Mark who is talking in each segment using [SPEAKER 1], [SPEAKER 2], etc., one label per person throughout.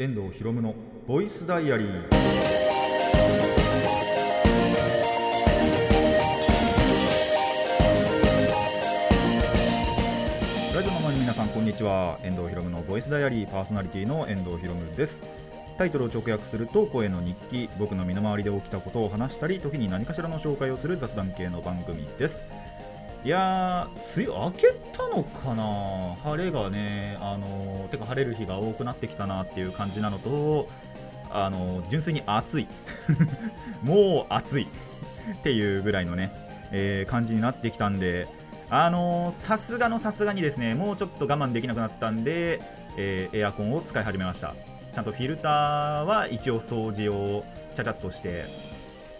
[SPEAKER 1] 遠藤博夢のボイスダイアリー。ラジオの前の皆さんこんにちは。遠藤博夢のボイスダイアリー。パーソナリティの遠藤博夢です。タイトルを直訳すると声の日記僕の身の回りで起きたことを話したり時に何かしらの紹介をする雑談系の番組です。いやー、梅雨明けたのかな、晴れがね、あのー、てか晴れる日が多くなってきたなっていう感じなのと、あのー、純粋に暑い、もう暑い。っていうぐらいのね、えー、感じになってきたんで、あのさすがのさすがにですね、もうちょっと我慢できなくなったんで、えエアコンを使い始めました。ちゃんとフィルターは一応掃除をちゃちゃっとして、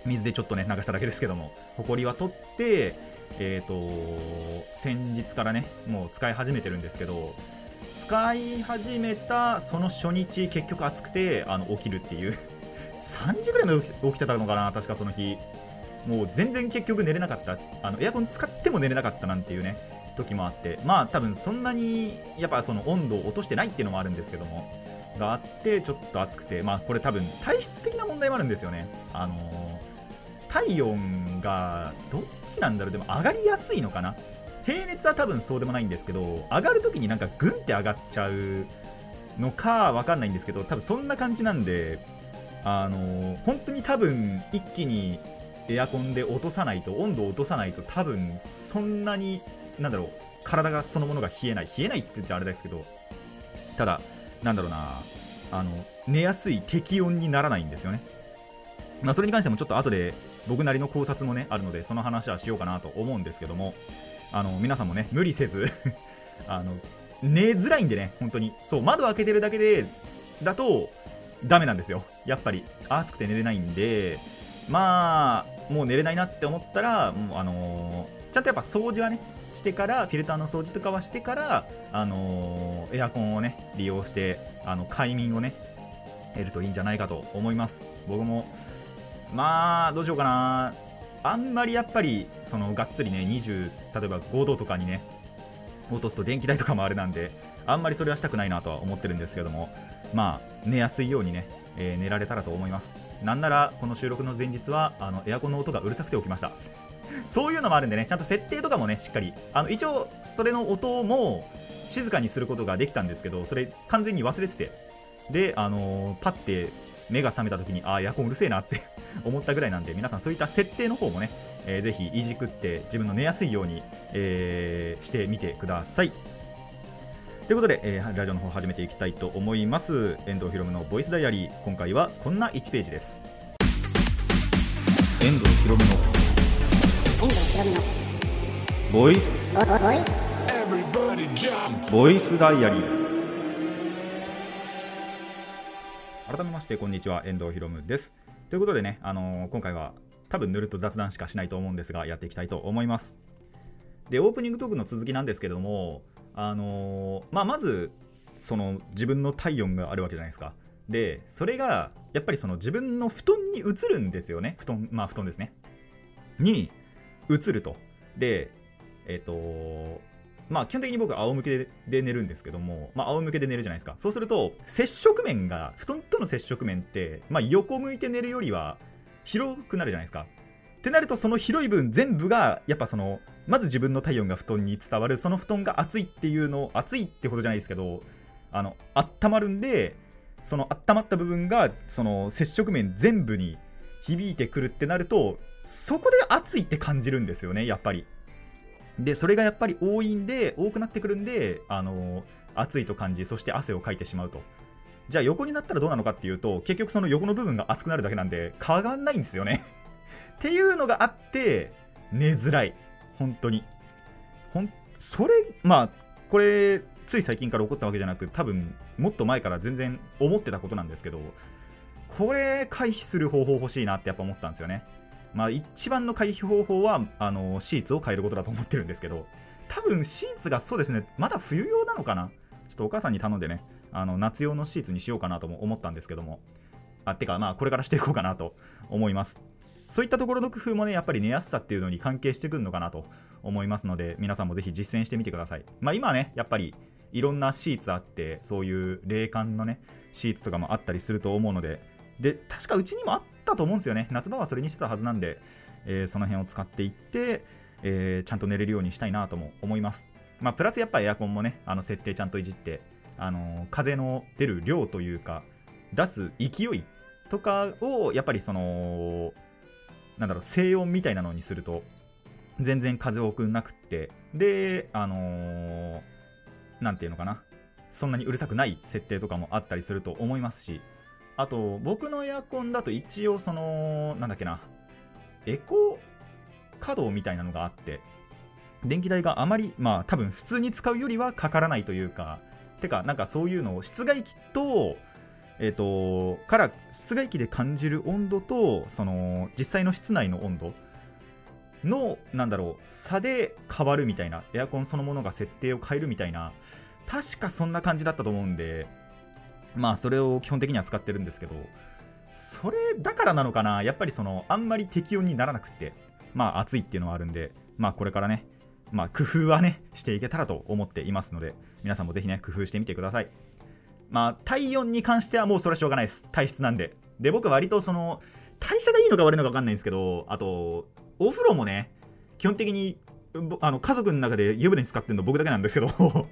[SPEAKER 1] 水でちょっとね流しただけですけども、ほこりは取って、えーと、先日からねもう使い始めてるんですけど使い始めたその初日結局暑くてあの起きるっていう。3時ぐらいまで起きてたのかな確かその日。もう全然結局寝れなかった。あのエアコン使っても寝れなかったなんていうね時もあって。まあ多分そんなにやっぱその温度を落としてないっていうのもあるんですけども。があってちょっと暑くて。まあこれ多分体質的な問題もあるんですよね。あの体温がどっちなんだろう？でも上がりやすいのかな？平熱は多分そうでもないんですけど上がるときになんかグンって上がっちゃうのかわかんないんですけど多分そんな感じなんであの本当に多分一気にエアコンで落とさないと温度を落とさないと多分そんなになんだろう体がそのものが冷えない。冷えないって言っちゃあれですけどただなんだろうなあの寝やすい適温にならないんですよね。まあ、それに関してもちょっと後で僕なりの考察もねあるのでその話はしようかなと思うんですけどもあの皆さんもね無理せず あの寝づらいんでね本当に。そう窓開けてるだけでだとダメなんですよ。やっぱり暑くて寝れないんでまあもう寝れないなって思ったらもうあのー、ちゃんとやっぱ掃除はねしてからフィルターの掃除とかはしてからあのー、エアコンをね利用してあの快眠をね得るといいんじゃないかと思います。僕もまあどうしようかな。あんまりやっぱりそのがっつりね20例えば5度とかにね落とすと電気代とかもあれなんであんまりそれはしたくないなとは思ってるんですけどもまあ寝やすいようにね、えー、寝られたらと思います。なんならこの収録の前日はあのエアコンの音がうるさくて起きました。そういうのもあるんでねちゃんと設定とかもねしっかり。あの一応それの音も静かにすることができたんですけどそれ完全に忘れてて。であのー、パッて目が覚めた時にあエアコンうるせえなって 思ったぐらいなんで皆さんそういった設定の方もね、えー、ぜひいじくって自分の寝やすいように、えー、してみてください。ということで、えー、ラジオの方始めていきたいと思います。遠藤ひろむのボイスダイアリー。今回はこんな1ページです。遠藤ひろむのボイスボイスダイアリー改めましてこんにちは。遠藤ひろむです。ということでね、あのー、今回は多分ぬると雑談しかしないと思うんですがやっていきたいと思います。でオープニングトークの続きなんですけれどもあのー、まあ、まずその自分の体温があるわけじゃないですか。でそれがやっぱりその自分の布団に移るんですよね。布団まあ布団ですね。に移ると。でえっ、ー、とまあ、基本的に僕は仰向けで寝るんですけども、まあ、仰向けで寝るじゃないですか。そうすると、接触面が、布団との接触面って、まあ、横向いて寝るよりは広くなるじゃないですか。ってなると、その広い分全部が、やっぱその、まず自分の体温が布団に伝わる、その布団が熱いっていうの、熱いってほどじゃないですけど、あの、温まるんで、その温まった部分が、その接触面全部に響いてくるってなると、そこで熱いって感じるんですよね、やっぱり。でそれがやっぱり多いんで多くなってくるんであの暑いと感じそして汗をかいてしまうと。じゃあ横になったらどうなのかっていうと結局その横の部分が熱くなるだけなんで変わんないんですよね。っていうのがあって寝づらい。本当に。ほんそれまあこれつい最近から起こったわけじゃなく多分もっと前から全然思ってたことなんですけどこれ回避する方法欲しいなってやっぱ思ったんですよね。まあ、一番の回避方法はあのシーツを変えることだと思ってるんですけど多分シーツがそうですねまだ冬用なのかな？ちょっとお母さんに頼んでねあの夏用のシーツにしようかなとも思ったんですけども。あってかまあこれからしていこうかなと思います。そういったところの工夫もねやっぱり寝やすさっていうのに関係してくるのかなと思いますので皆さんもぜひ実践してみてください。まあ今はねやっぱりいろんなシーツあってそういう冷感のねシーツとかもあったりすると思うのでで確かうちにもあったと思うんですよね。夏場はそれにしてたはずなんで、えー、その辺を使っていって、えー、ちゃんと寝れるようにしたいなとも思います。まあプラスやっぱエアコンもねあの設定ちゃんといじってあの風の出る量というか出す勢いとかをやっぱりそのなんだろう静音みたいなのにすると全然風を送んなくってであのー、なんていうのかな。そんなにうるさくない設定とかもあったりすると思いますしあと僕のエアコンだと一応そのなんだっけなエコ稼働みたいなのがあって電気代があまりまあ多分普通に使うよりはかからないというかてかなんかそういうのを室外機とえっ、ー、とから室外機で感じる温度とその実際の室内の温度のなんだろう差で変わるみたいなエアコンそのものが設定を変えるみたいな確かそんな感じだったと思うんでまあそれを基本的には使ってるんですけどそれだからなのかなやっぱりそのあんまり適温にならなくってまあ暑いっていうのはあるんでまあこれからねまあ工夫はねしていけたらと思っていますので皆さんもぜひね工夫してみてください。まあ体温に関してはもうそれはしょうがないです。体質なんで。で僕割とその代謝がいいのか悪いのか分かんないんですけどあとお風呂もね基本的にあの家族の中で湯船使ってるの僕だけなんですけど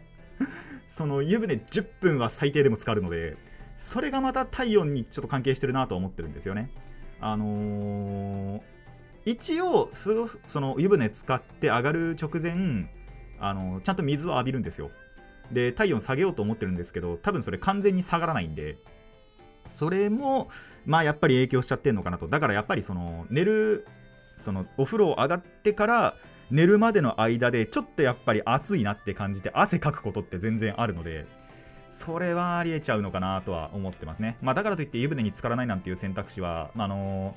[SPEAKER 1] その湯船10分は最低でも使うのでそれがまた体温にちょっと関係してるなと思ってるんですよね。あのー、一応その湯船使って上がる直前あのちゃんと水を浴びるんですよ。で体温下げようと思ってるんですけど多分それ完全に下がらないんでそれもまあやっぱり影響しちゃってるのかなと。だからやっぱりその寝るそのお風呂上がってから寝るまでの間でちょっとやっぱり暑いなって感じて汗かくことって全然あるのでそれはありえちゃうのかなとは思ってますね、まあ、だからといって湯船に浸からないなんていう選択肢は、あの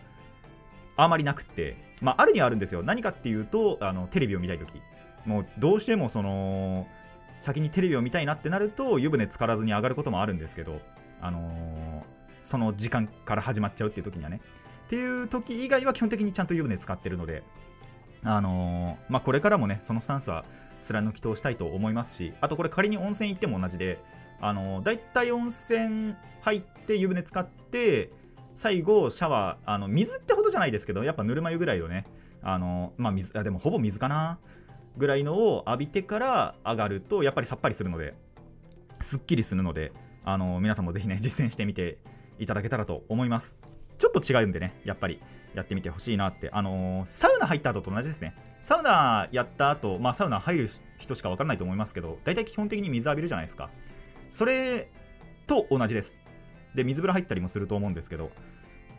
[SPEAKER 1] ー、あまりなくって、まあ、あるにはあるんですよ。何かっていうとあのテレビを見たい時。もうどうしてもその先にテレビを見たいなってなると湯船浸からずに上がることもあるんですけど、あのー、その時間から始まっちゃうっていう時にはね。っていう時以外は基本的にちゃんと湯船使ってるので、あのー、まあ、これからもね、そのスタンスは貫き通したいと思いますし、あとこれ仮に温泉行っても同じで、あのー、だいたい温泉入って湯船使って、最後シャワー、あの水ってほどじゃないですけど、やっぱぬるま湯ぐらいをね、あのー、まあ水、あでもほぼ水かなぐらいのを浴びてから上がると、やっぱりさっぱりするので、すっきりするので、あの皆さんもぜひね、実践してみていただけたらと思います。ちょっと違うんでね、やっぱりやってみてほしいなって、あのー、サウナ入った後と同じですね。サウナやった後、まあサウナ入る人しか分からないと思いますけど、大体基本的に水浴びるじゃないですか。それと同じです。で、水風呂入ったりもすると思うんですけど、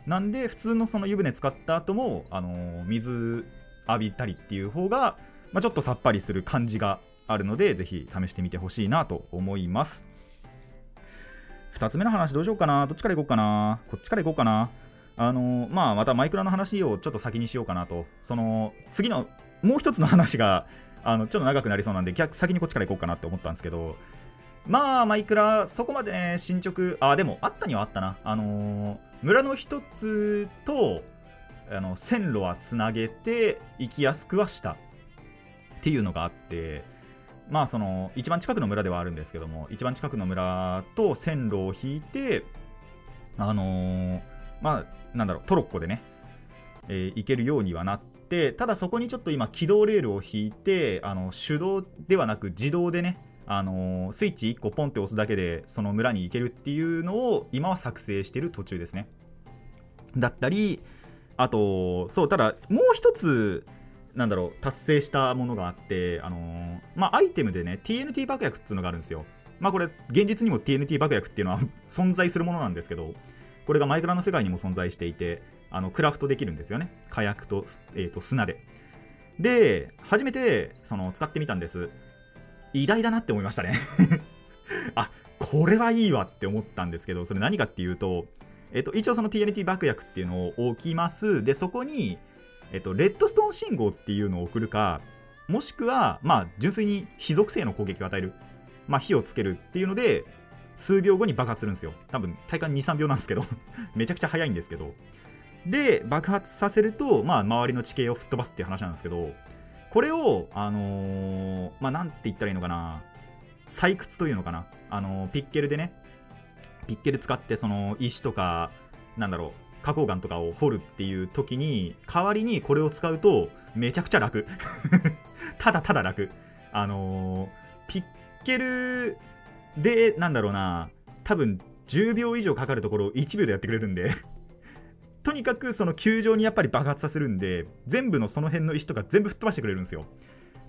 [SPEAKER 1] なんで、普通のその湯船使った後も、あのー、水浴びたりっていう方が、まあ、ちょっとさっぱりする感じがあるので、ぜひ試してみてほしいなと思います。2つ目の話どうしようかなどっちからいこうかなこっちからいこうかなあのまあ、またマイクラの話をちょっと先にしようかなと、その次のもう一つの話があのちょっと長くなりそうなんで、逆先にこっちから行こうかなって思ったんですけど、まあ、マイクラ、そこまでね、進捗、あ、でも、あったにはあったな。あのー、村の一つとあの線路はつなげて行きやすくはした。っていうのがあって、まあ、その一番近くの村ではあるんですけども、一番近くの村と線路を引いて、あのー、まあ、なんだろうトロッコでね、えー、行けるようにはなってただそこにちょっと今軌道レールを引いてあの手動ではなく自動でねあの、スイッチ1個ポンって押すだけでその村に行けるっていうのを今は作成してる途中ですね。だったりあとそうただもう一つなんだろう達成したものがあってあのー、まあアイテムでね TNT 爆薬っていうのがあるんですよ。まあこれ現実にも TNT 爆薬っていうのは 存在するものなんですけどこれがマイクラの世界にも存在していてあのクラフトできるんですよね。火薬と,、えー、と砂で。で初めてその使ってみたんです。偉大だなって思いましたね。あこれはいいわって思ったんですけどそれ何かっていうと,、えー、と一応その TNT 爆薬っていうのを置きます。でそこに、えー、とレッドストーン信号っていうのを送るかもしくはまあ純粋に非属性の攻撃を与える。まあ火をつけるっていうので数秒後に爆発するんですよ。多分体感2、3秒なんですけど。めちゃくちゃ早いんですけど。で、爆発させると、まあ、周りの地形を吹っ飛ばすっていう話なんですけど、これを、あのー、まあ、なんて言ったらいいのかな、採掘というのかな、あのー、ピッケルでね、ピッケル使ってその石とかなんだろう花崗岩とかを掘るっていう時に代わりにこれを使うとめちゃくちゃ楽。ただただ楽。あのー、ピッケルでなんだろうな。多分10秒以上かかるところを1秒でやってくれるんで。とにかくその球場にやっぱり爆発させるんで全部のその辺の石とか全部吹っ飛ばしてくれるんですよ。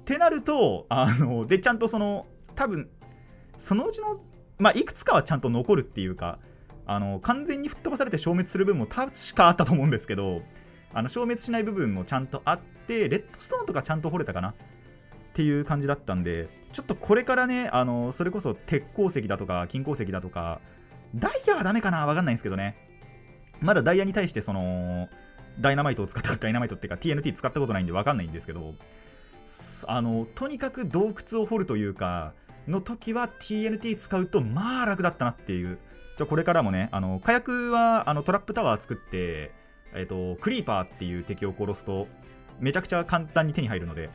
[SPEAKER 1] ってなるとあのでちゃんとその多分そのうちのまあいくつかはちゃんと残るっていうかあの完全に吹っ飛ばされて消滅する分も確かあったと思うんですけどあの消滅しない部分もちゃんとあってレッドストーンとかちゃんと掘れたかな。っていう感じだったんでちょっとこれからねあのそれこそ鉄鉱石だとか金鉱石だとかダイヤはダメかなわかんないんですけどね。まだダイヤに対してそのダイナマイトを使ったダイナマイトっていうか TNT 使ったことないんでわかんないんですけどあのとにかく洞窟を掘るというかの時は TNT 使うとまあ楽だったなっていう。じゃこれからもねあの火薬はあのトラップタワー作って、えーと、クリーパーっていう敵を殺すとめちゃくちゃ簡単に手に入るので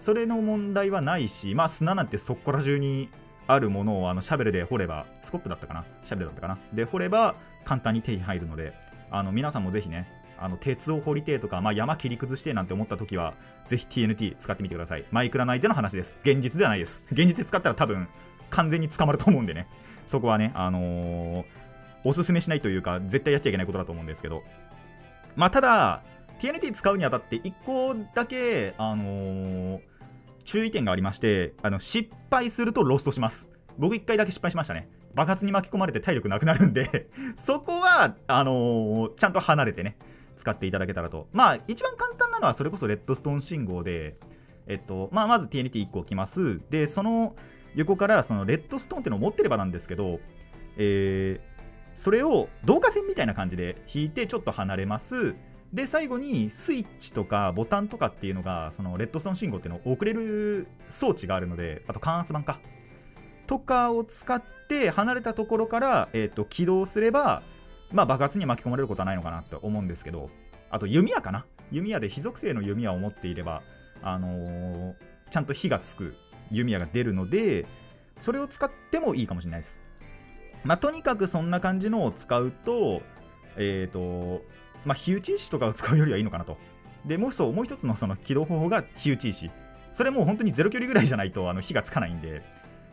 [SPEAKER 1] それの問題はないしまあ砂なんてそこら中にあるものをあのシャベルで掘ればスコップだったかな？シャベルだったかな？で掘れば簡単に手に入るのであの皆さんもぜひねあの鉄を掘りてとか、まあ、山切り崩してなんて思った時はぜひ TNT 使ってみてください。マイクラ内での話です。現実ではないです。現実で使ったら多分完全に捕まると思うんでね。そこはねあのー、おすすめしないというか絶対やっちゃいけないことだと思うんですけど。まあただ TNT 使うにあたって1個だけあのー、注意点がありましてあの失敗するとロストします僕1回だけ失敗しましたね爆発に巻き込まれて体力なくなるんで そこはあのー、ちゃんと離れてね使っていただけたらと。まあ、一番簡単なのはそれこそレッドストーン信号で、えっと、まあ、まず TNT1 個置きます。で、その横からそのレッドストーンっていうのを持ってればなんですけど、えー、それを導火線みたいな感じで引いてちょっと離れます。で、最後にスイッチとかボタンとかっていうのが、そのレッドストーン信号っていうのを送れる装置があるので、あと感圧板か。とかを使って離れたところから、えーと起動すれば、まあ、爆発に巻き込まれることはないのかなと思うんですけど、あと弓矢かな弓矢で非属性の弓矢を持っていれば、あのー、ちゃんと火がつく弓矢が出るので、それを使ってもいいかもしれないです。まあ、とにかくそんな感じのを使うと、えっ、ー、と、まあ、火打ち石とかを使うよりはいいのかなと。で、もうそうもう一つのその起動方法が火打ち石。それも本当にゼロ距離ぐらいじゃないとあの火がつかないんで、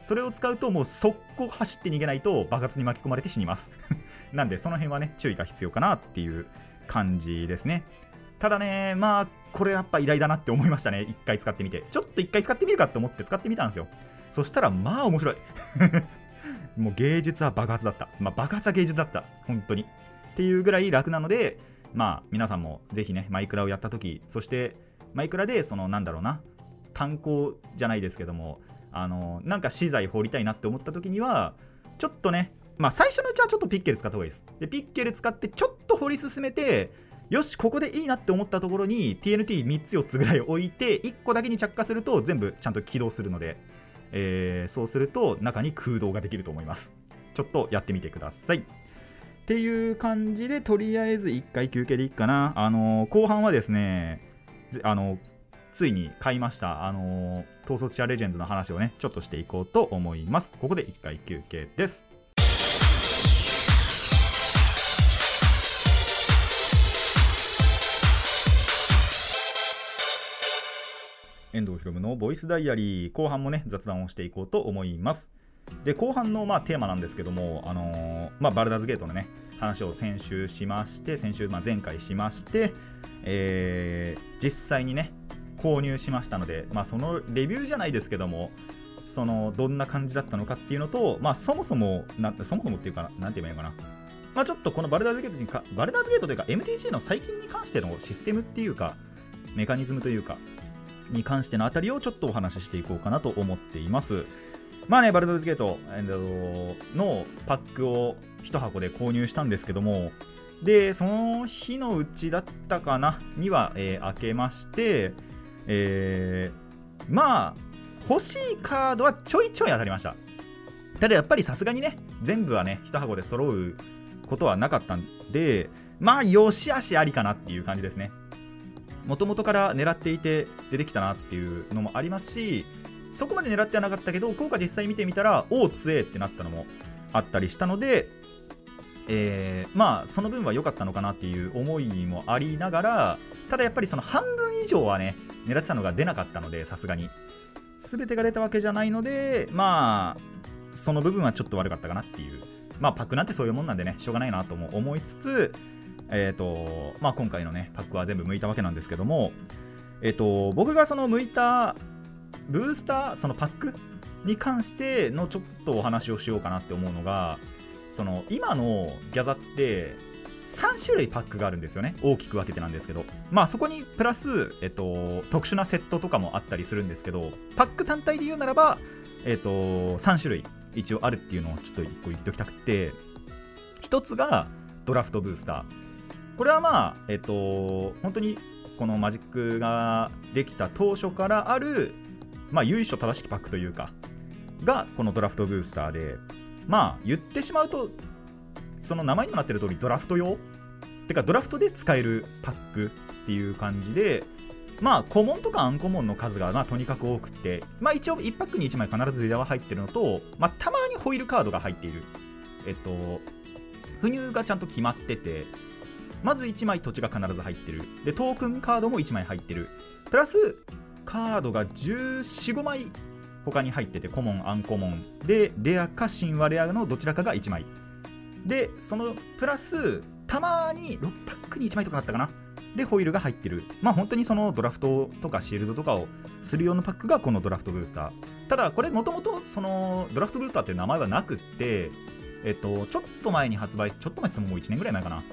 [SPEAKER 1] それを使うともう速攻走って逃げないと爆発に巻き込まれて死にます なんでその辺はね注意が必要かなっていう感じですねただねまあこれやっぱ偉大だなって思いましたね一回使ってみてちょっと一回使ってみるかって思って使ってみたんですよそしたらまあ面白い もう芸術は爆発だった。まあ、爆発は芸術だった。本当に。っていうぐらい楽なので、まあ、皆さんもぜひね、マイクラをやったとき、そして、マイクラで、その、なんだろうな、炭鉱じゃないですけども、あのなんか資材掘りたいなって思った時にはちょっとねまあ最初のうちはちょっとピッケル使った方がいいです。でピッケル使ってちょっと掘り進めてよしここでいいなって思ったところに TNT3 つ4つぐらい置いて1個だけに着火すると全部ちゃんと起動するので、えー、そうすると中に空洞ができると思います。ちょっとやってみてください。っていう感じでとりあえず1回休憩でいいかなあのー、後半はですねあのついに買いました、あのー、統率者レジェンズの話をね、ちょっとしていこうと思います。ここで1回休憩です。遠藤ひろむのボイスダイアリー後半もね雑談をしていこうと思いますで後半のまあテーマなんですけども、あのー、まあ、バルダーズゲートのね話を先週しまして先週まあ前回しまして、えー、実際にね購入しましたので、まあ、そのレビューじゃないですけども、そのどんな感じだったのかっていうのと、まあ、そもそもな、そもそもっていうか、なんて言えばいいのかな。まあ、ちょっとこのバルダーズゲートにか、バルダーズゲートというか、MTG の最近に関してのシステムっていうか、メカニズムというか、に関してのあたりをちょっとお話ししていこうかなと思っています。まあね、バルダーズゲートのパックを1箱で購入したんですけども、で、その日のうちだったかなには、えー、開けまして、えー、まあ欲しいカードはちょいちょい当たりました。ただやっぱりさすがにね全部はね1箱で揃うことはなかったんでまあよしあしありかなっていう感じですね。もともとから狙っていて出てきたなっていうのもありますしそこまで狙ってはなかったけど効果実際見てみたらおお強えってなったのもあったりしたのでえー、まあその分は良かったのかなっていう思いもありながらただやっぱりその半分以上はね狙ってたのが出なかったのでさすがに。全てが出たわけじゃないのでまあその部分はちょっと悪かったかなっていう。まあパックなんてそういうもんなんでねしょうがないなとも思いつつえっ、ー、とまあ今回のねパックは全部向いたわけなんですけどもえっ、ー、と僕がその向いたブースターそのパックに関してのちょっとお話をしようかなって思うのがその今のギャザって3種類パックがあるんですよね。大きく分けてなんですけど。まあそこにプラス、えっと、特殊なセットとかもあったりするんですけどパック単体で言うならば、えっと、3種類一応あるっていうのをちょっと1個言っておきたくて1つがドラフトブースター。これはまあえっと本当にこのマジックができた当初からあるまあ由緒正しきパックというかがこのドラフトブースターでまあ言ってしまうとその名前にもなってる通りドラフト用？てかドラフトで使えるパックっていう感じでまあコモンとかアンコモンの数がまあとにかく多くてまあ一応1パックに1枚必ずレアは入ってるのとまあたまにホイールカードが入っている。えっと不入がちゃんと決まっててまず1枚土地が必ず入ってる。でトークンカードも1枚入ってる。プラスカードが1415枚他に入っててコモンアンコモン。でレアか神話レアのどちらかが1枚。でそのプラスたまに6パックに1枚とかだったかな。でホイールが入ってる。まあ本当にそのドラフトとかシールドとかをする用のパックがこのドラフトブースター。ただこれもともとそのドラフトブースターって名前はなくってえっとちょっと前に発売ちょっと前ってももう1年ぐらい前かな。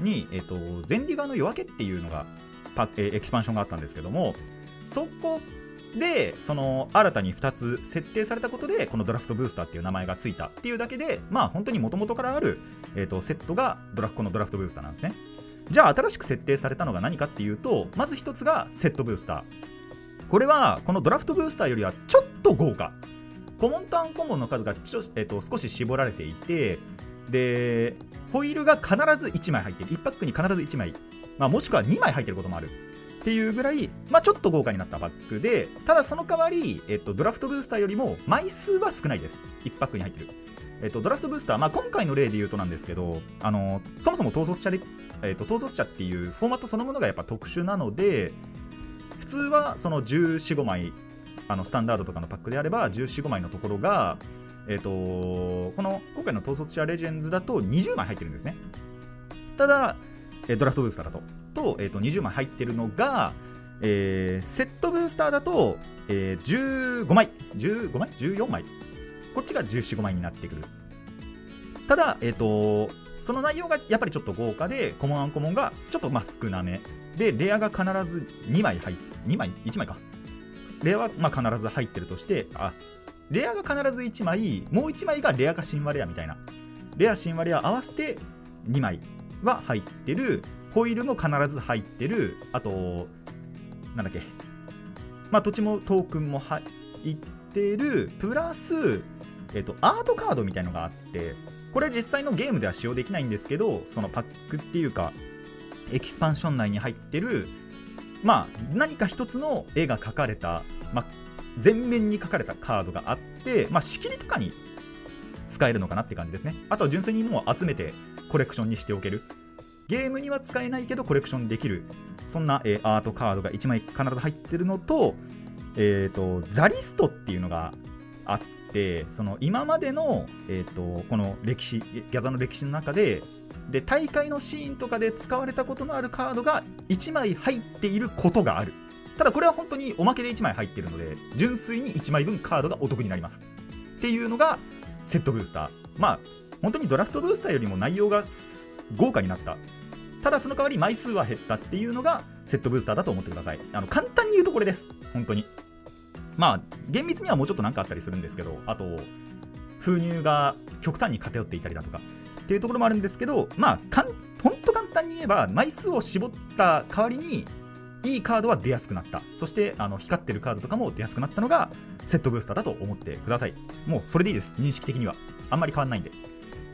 [SPEAKER 1] に、えっと、前リガの夜明けっていうのがパえエキスパンションがあったんですけどもそこでその新たに2つ設定されたことでこのドラフトブースターっていう名前がついたっていうだけでまあ本当にもともとからある、えーと、セットがドラフコのドラフトブースターなんですね。じゃあ新しく設定されたのが何かっていうとまず1つがセットブースターこれはこのドラフトブースターよりはちょっと豪華。コモンとアンコモンの数が、えーと、少し絞られていてでホイールが必ず1枚入ってる。1パックに必ず1枚、まあ、もしくは2枚入ってることもある。っていうぐらい、まあ、ちょっと豪華になったバッグで、ただその代わり、えっと、ドラフトブースターよりも枚数は少ないです。1パックに入ってる。えっと、ドラフトブースター、まあ、今回の例で言うとなんですけど、あのそもそも統率者で、えっと、統率者っていうフォーマットそのものがやっぱ特殊なので、普通はその14、5枚、あのスタンダードとかのパックであれば、14、5枚のところが、えっと、この今回の統率者レジェンズだと20枚入ってるんですね。ただ、えドラフトブースターだと。と,、えー、と20枚入ってるのが、えー、セットブースターだと、えー、15枚、15枚 ?14 枚。こっちが14、5枚になってくる。ただ、えっ、ー、と、その内容がやっぱりちょっと豪華で、コモンアンコモンがちょっとまあ少なめ。で、レアが必ず2枚入って、2枚 ?1 枚か。レアはまあ必ず入ってるとして、あ、レアが必ず1枚、もう1枚がレアか神話レアみたいな。レア、神話レア合わせて2枚は入ってるホイールも必ず入ってるあとなんだっけ。まあ土地もトークンも入ってるプラス、えっと、アートカードみたいのがあってこれ実際のゲームでは使用できないんですけどそのパックっていうかエキスパンション内に入ってるまあ何か一つの絵が描かれた、まあ、全面に描かれたカードがあって、まあ、仕切りとかに使えるのかなって感じですね。あとは純粋にもう集めてコレクションにしておける。ゲームには使えないけどコレクションできる。そんな、えー、アートカードが1枚必ず入ってるのと,、えーと、ザリストっていうのがあってその今までの、えーと、この歴史ギャザの歴史の中でで大会のシーンとかで使われたことのあるカードが1枚入っていることがある。ただこれは本当におまけで1枚入ってるので純粋に1枚分カードがお得になります。っていうのがセットブースター。まあ本当にドラフトブースターよりも内容が豪華になった。ただその代わり枚数は減ったっていうのがセットブースターだと思ってください。あの簡単に言うとこれです。本当に。まあ厳密にはもうちょっと何かあったりするんですけどあと封入が極端に偏っていたりだとかっていうところもあるんですけどまあかんほんと簡単に言えば枚数を絞った代わりにいいカードは出やすくなった。そしてあの光ってるカードとかも出やすくなったのがセットブースターだと思ってください。もうそれでいいです。認識的には。あんまり変わんないんで。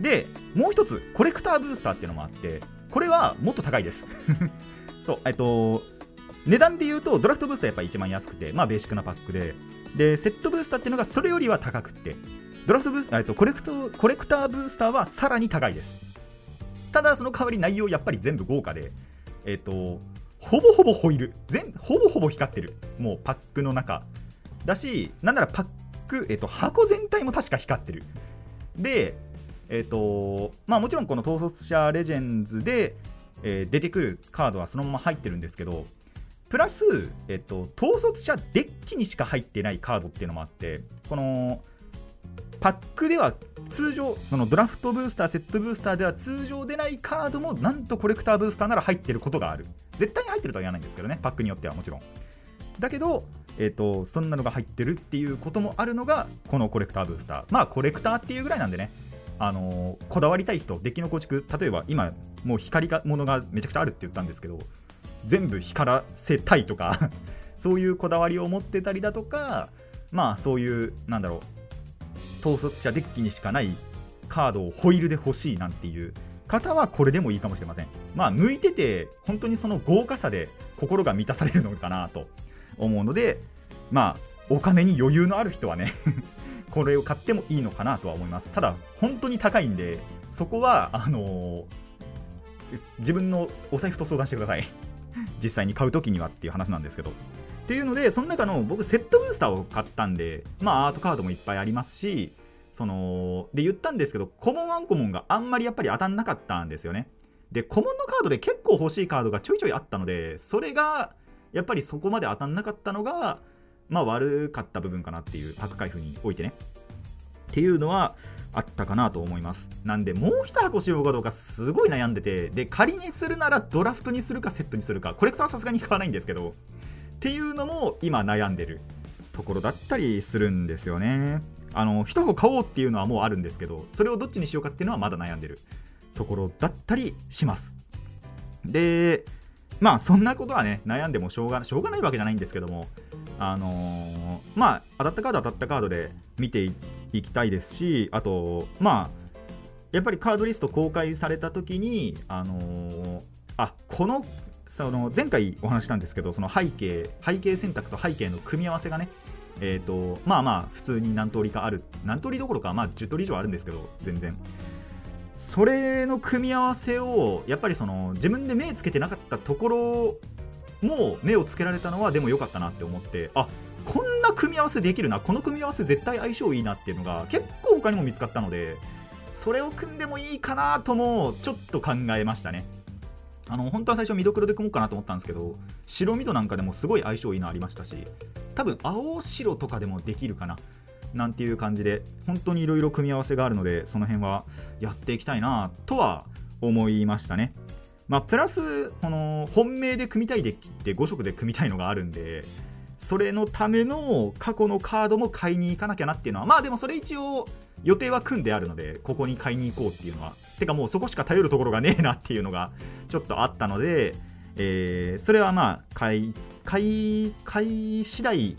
[SPEAKER 1] でもう一つコレクターブースターっていうのもあってこれはもっと高いです。そうえっと値段で言うとドラフトブースターやっぱ一番安くてまあベーシックなパックで。でセットブースターっていうのがそれよりは高くて。ドラフトブースター、えっと、コレクトコレクターブースターはさらに高いです。ただその代わり内容やっぱり全部豪華で。えっ、とほぼほぼホイール。全ほぼほぼ光ってる。もうパックの中。だしなんならパック、えっと、箱全体も確か光ってる。でえっ、とまあもちろんこの統率者レジェンズで、えー出てくるカードはそのまま入ってるんですけどプラス、えっと、統率者デッキにしか入ってないカードっていうのもあってこのパックでは通常そのドラフトブースターセットブースターでは通常出ないカードもなんとコレクターブースターなら入ってることがある。絶対に入ってるとは言わないんですけどねパックによってはもちろん。だけど、えー、とそんなのが入ってるっていうこともあるのがこのコレクターブースター。まあコレクターっていうぐらいなんでねあのこだわりたい人デッキの構築例えば今もう光がものがめちゃくちゃあるって言ったんですけど全部光らせたいとか そういうこだわりを持ってたりだとかまあそういうなんだろう統率者デッキにしかないカードをホイールで欲しいなんていう方はこれでもいいかもしれません。まあ向いてて本当にその豪華さで心が満たされるのかなと思うのでまあお金に余裕のある人はねこれを買ってもいいのかなとは思います。ただ本当に高いんでそこはあの自分のお財布と相談してください。実際に買う時にはっていう話なんですけど。っていうのでその中の僕セットブースターを買ったんでまあアートカードもいっぱいありますしそので言ったんですけどコモンアンコモンがあんまりやっぱり当たんなかったんですよね。でコモンのカードで結構欲しいカードがちょいちょいあったのでそれがやっぱりそこまで当たんなかったのがまあ悪かった部分かなっていうパク開封においてね。っていうのはあったかなと思います。なんでもう一箱しようかどうかすごい悩んでてで仮にするならドラフトにするかセットにするかコレクターはさすがに買わないんですけどっていうのも今悩んでるところだったりするんですよね。あの一箱買おうっていうのはもうあるんですけどそれをどっちにしようかっていうのはまだ悩んでるところだったりします。でまあそんなことはね悩んでもしょうがしょうがないわけじゃないんですけどもあのーまあ当たったカード当たったカードで見ていきたいですしあとまあやっぱりカードリスト公開された時にあのーあこのその前回お話したんですけどその背景背景選択と背景の組み合わせがねえー、とまあまあ普通に何通りかある何通りどころかまあ10通り以上あるんですけど全然。それの組み合わせをやっぱりその自分で目つけてなかったところも目をつけられたのはでも良かったなって思ってあこんな組み合わせできるなこの組み合わせ絶対相性いいなっていうのが結構他にも見つかったのでそれを組んでもいいかなともちょっと考えましたねあの本当は最初、緑黒で組もうかなと思ったんですけど、白緑なんかでもすごい相性いいのありましたし、多分青白とかでもできるかななんていう感じで、本当にいろいろ組み合わせがあるので、その辺はやっていきたいなとは思いましたね。まあ、プラス、この本命で組みたいデッキって5色で組みたいのがあるんで、それのための過去のカードも買いに行かなきゃなっていうのは、まあでもそれ一応予定は組んであるので、ここに買いに行こうっていうのは、てかもうそこしか頼るところがねえなっていうのがちょっとあったので、えーそれはまあ買い、買い、買い次第、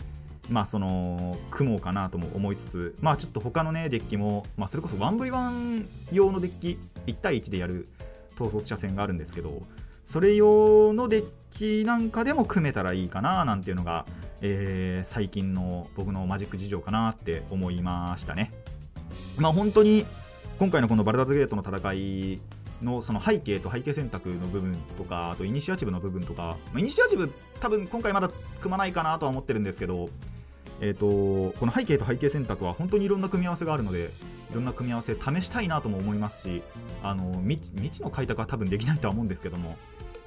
[SPEAKER 1] まあその、組もうかなとも思いつつ、まあちょっと他のね、デッキも、まあそれこそ 1v1 用のデッキ、1対1でやる統率者戦があるんですけど、それ用のデッキなんかでも組めたらいいかななんていうのが、えー最近の僕のマジック事情かなって思いましたね。まあ本当に今回のこのバルダーズゲートの戦いのその背景と背景選択の部分とかあとイニシアチブの部分とか、まイニシアチブ多分今回まだ組まないかなとは思ってるんですけど、えー、とこの背景と背景選択は本当にいろんな組み合わせがあるのでいろんな組み合わせ試したいなとも思いますしあの未知の開拓は多分できないとは思うんですけども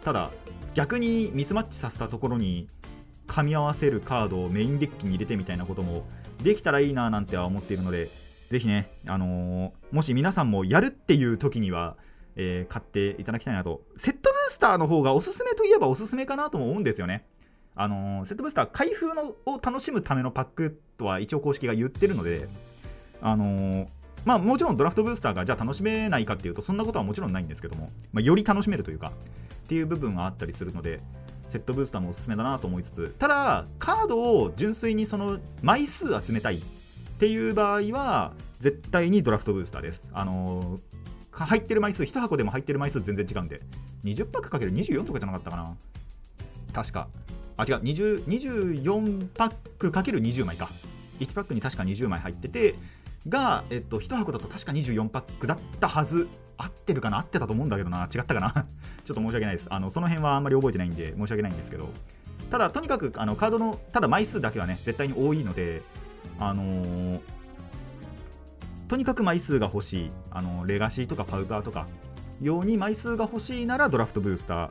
[SPEAKER 1] ただ逆にミスマッチさせたところに噛み合わせるカードをメインデッキに入れてみたいなこともできたらいいななんては思っているのでぜひね、あのーもし皆さんもやるっていう時には、えー買っていただきたいなと。セットブースターの方がおすすめといえばおすすめかなとも思うんですよね。あのーセットブースター開封のを楽しむためのパックとは一応公式が言ってるのであのーまあもちろんドラフトブースターがじゃあ楽しめないかっていうとそんなことはもちろんないんですけども、まあ、より楽しめるというかっていう部分があったりするのでセットブースターもおすすめだなと思いつつただカードを純粋にその枚数集めたいっていう場合は絶対にドラフトブースターです。あのー入ってる枚数1箱でも入ってる枚数全然違うんで20パックかける24とかじゃなかったかな。確か。あ違う。20 24パックかける20枚か。1パックに確か20枚入っててが、えっと、1箱だと確か24パックだったはず。合ってるかな？合ってたと思うんだけどな。違ったかな？ちょっと申し訳ないです。あのその辺はあんまり覚えてないんで申し訳ないんですけど。ただとにかくあのカードのただ枚数だけはね絶対に多いのであのー、とにかく枚数が欲しい。あのレガシーとかパウダーとかように枚数が欲しいならドラフトブースター、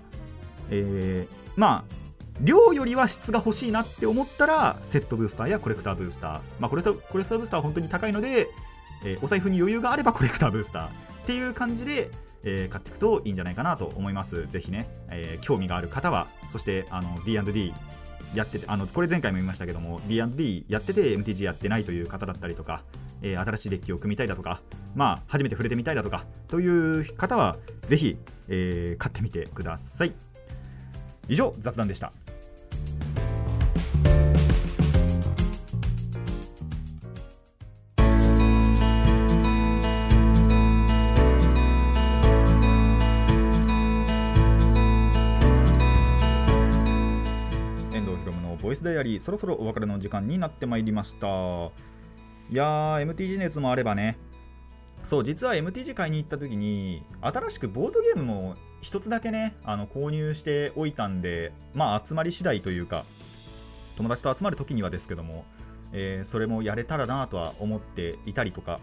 [SPEAKER 1] えー、まあ量よりは質が欲しいなって思ったらセットブースターやコレクターブースター、まあ、コレクターコレクターブースターは本当に高いので、えー、お財布に余裕があればコレクターブースター。っていう感じで、えー、買っていくといいんじゃないかなと思います。ぜひね、えー、興味がある方はそしてあの D&D やっててあのこれ前回も言いましたけども D&D やってて MTG やってないという方だったりとか、えー、新しいデッキを組みたいだとかまあ初めて触れてみたいだとかという方はぜひ、えー、買ってみてください。以上雑談でした。ボイスダイアリーそろそろお別れの時間になってまいりました。いやー MTG 熱もあればね。そう実は MTG 買いに行った時に新しくボードゲームも一つだけねあの購入しておいたんでまあ集まり次第というか友達と集まる時にはですけども、えー、それもやれたらなとは思っていたりとか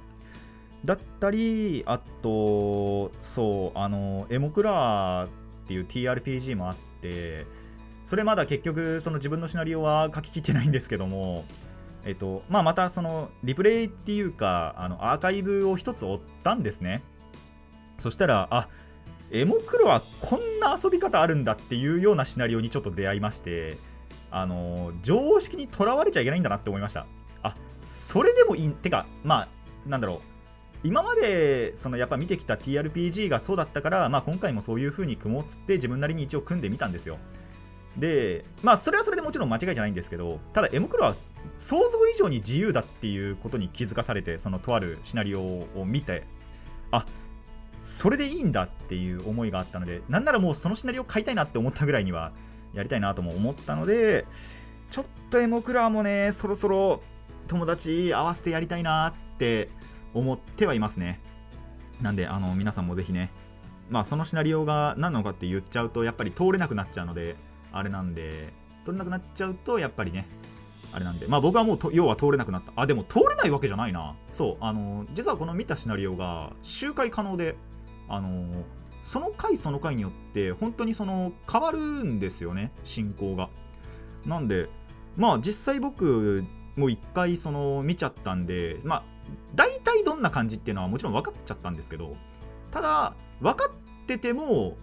[SPEAKER 1] だったりあとそうあのエモクラーっていう TRPG もあってそれまだ結局その自分のシナリオは書ききってないんですけども、えっとまあ、またそのリプレイっていうかあのアーカイブを一つ追ったんですね。そしたらあエモクロはこんな遊び方あるんだっていうようなシナリオにちょっと出会いましてあの常識にとらわれちゃいけないんだなって思いました。あそれでもいいてかまあなんだろう。今までそのやっぱ見てきた TRPG がそうだったから、まあ、今回もそういう風に組もうっつって自分なりに一応組んでみたんですよ。で、まあ、それはそれでもちろん間違いじゃないんですけど、ただ、エムクロは想像以上に自由だっていうことに気づかされて、そのとあるシナリオを見て、あそれでいいんだっていう思いがあったので、なんならもうそのシナリオ買いたいなって思ったぐらいにはやりたいなとも思ったので、ちょっとエモクラもね、そろそろ友達合わせてやりたいなって思ってはいますね。なんで、あの皆さんもぜひね、まあ、そのシナリオが何なのかって言っちゃうと、やっぱり通れなくなっちゃうので、あれなんで、取れなくなっちゃうと、やっぱりね、あれなんで、まあ僕はもう要は通れなくなった。あ、でも通れないわけじゃないな。そう、あの、実はこの見たシナリオが周回可能で、あの、その回その回によって、本当にその変わるんですよね、進行が。なんで、まあ実際僕もう一回その見ちゃったんで、まあ大体どんな感じっていうのはもちろん分かっちゃったんですけど、ただ、分かってても、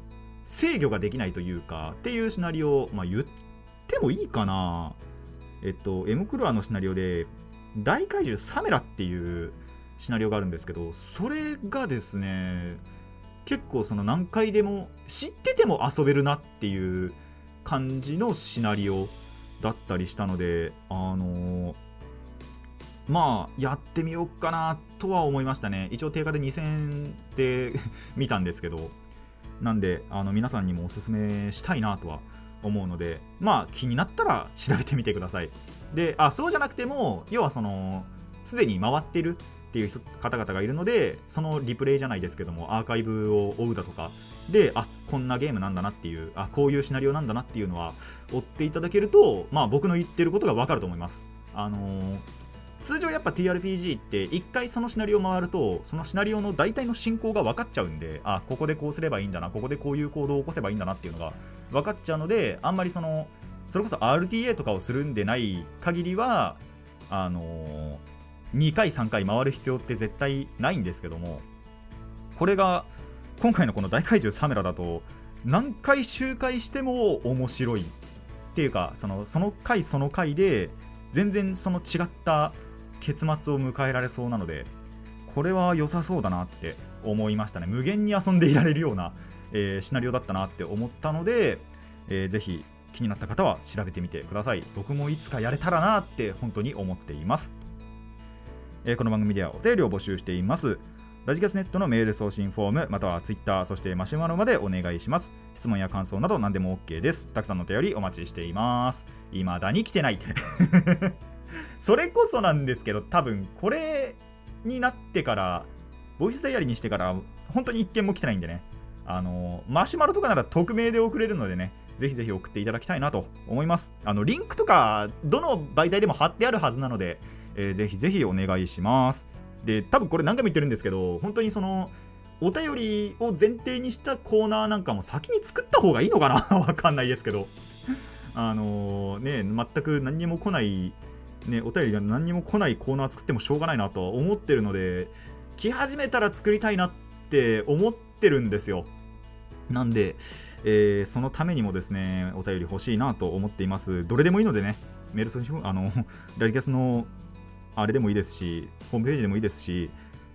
[SPEAKER 1] 制御ができないというかっていうシナリオ、まあ、言ってもいいかな。えっと M クロアのシナリオで大怪獣サメラっていうシナリオがあるんですけどそれがですね結構その何回でも知ってても遊べるなっていう感じのシナリオだったりしたのであのまあやってみようかなとは思いましたね。一応定価で2000円で見たんですけど。なんであの皆さんにもおすすめしたいなとは思うのでまあ気になったら調べてみてください。であそうじゃなくても要はそのすでに回ってるっていう方々がいるのでそのリプレイじゃないですけどもアーカイブを追うだとかであこんなゲームなんだなっていうあこういうシナリオなんだなっていうのは追っていただけるとまあ僕の言ってることが分かると思います。あのー通常やっぱ TRPG って1回そのシナリオ回るとそのシナリオの大体の進行が分かっちゃうんであここでこうすればいいんだなここでこういう行動を起こせばいいんだなっていうのが分かっちゃうのであんまりそのそれこそ RTA とかをするんでない限りはあのー、2回3回回る必要って絶対ないんですけどもこれが今回のこの大怪獣サメラだと何回周回しても面白いっていうかそのその回その回で全然その違った結末を迎えられそうなのでこれは良さそうだなって思いましたね。無限に遊んでいられるような、えー、シナリオだったなって思ったので、えー、ぜひ気になった方は調べてみてください。僕もいつかやれたらなって本当に思っています、えー、この番組ではお便りを募集しています。ラジキャスネットのメール送信フォームまたはツイッターそしてマシュマロまでお願いします。質問や感想など何でも OK です。たくさんのお便りお待ちしています。未だに来てない それこそなんですけど、多分これになってから、ボイスダイヤリーにしてから、本当に1件も来てないんでね、あのマシュマロとかなら匿名で送れるのでね、ぜひぜひ送っていただきたいなと思います。あのリンクとか、どの媒体でも貼ってあるはずなので、えー、ぜひぜひお願いします。で、多分これ何回も言ってるんですけど、本当にその、お便りを前提にしたコーナーなんかも先に作った方がいいのかな？わかんないですけど。あのー、ね、全く何にも来ない、ね、お便りが何にも来ないコーナー作ってもしょうがないなと思ってるので、来始めたら作りたいなって思ってるんですよ。なんで、えー、そのためにもですね、お便り欲しいなと思っています。どれでもいいのでね、メールソニあの、ラリキャスのあれでもいいですし、ホームページでもいいですし、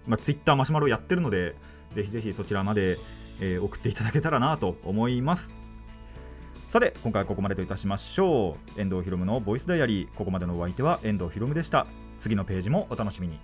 [SPEAKER 1] まあ、Twitter マシュマロやってるので、ぜひぜひそちらまで、えー、送っていただけたらなと思います。さて、今回はここまでといたしましょう。遠藤ひろむのボイスダイアリー、ここまでのお相手は遠藤ひろむでした。次のページもお楽しみに。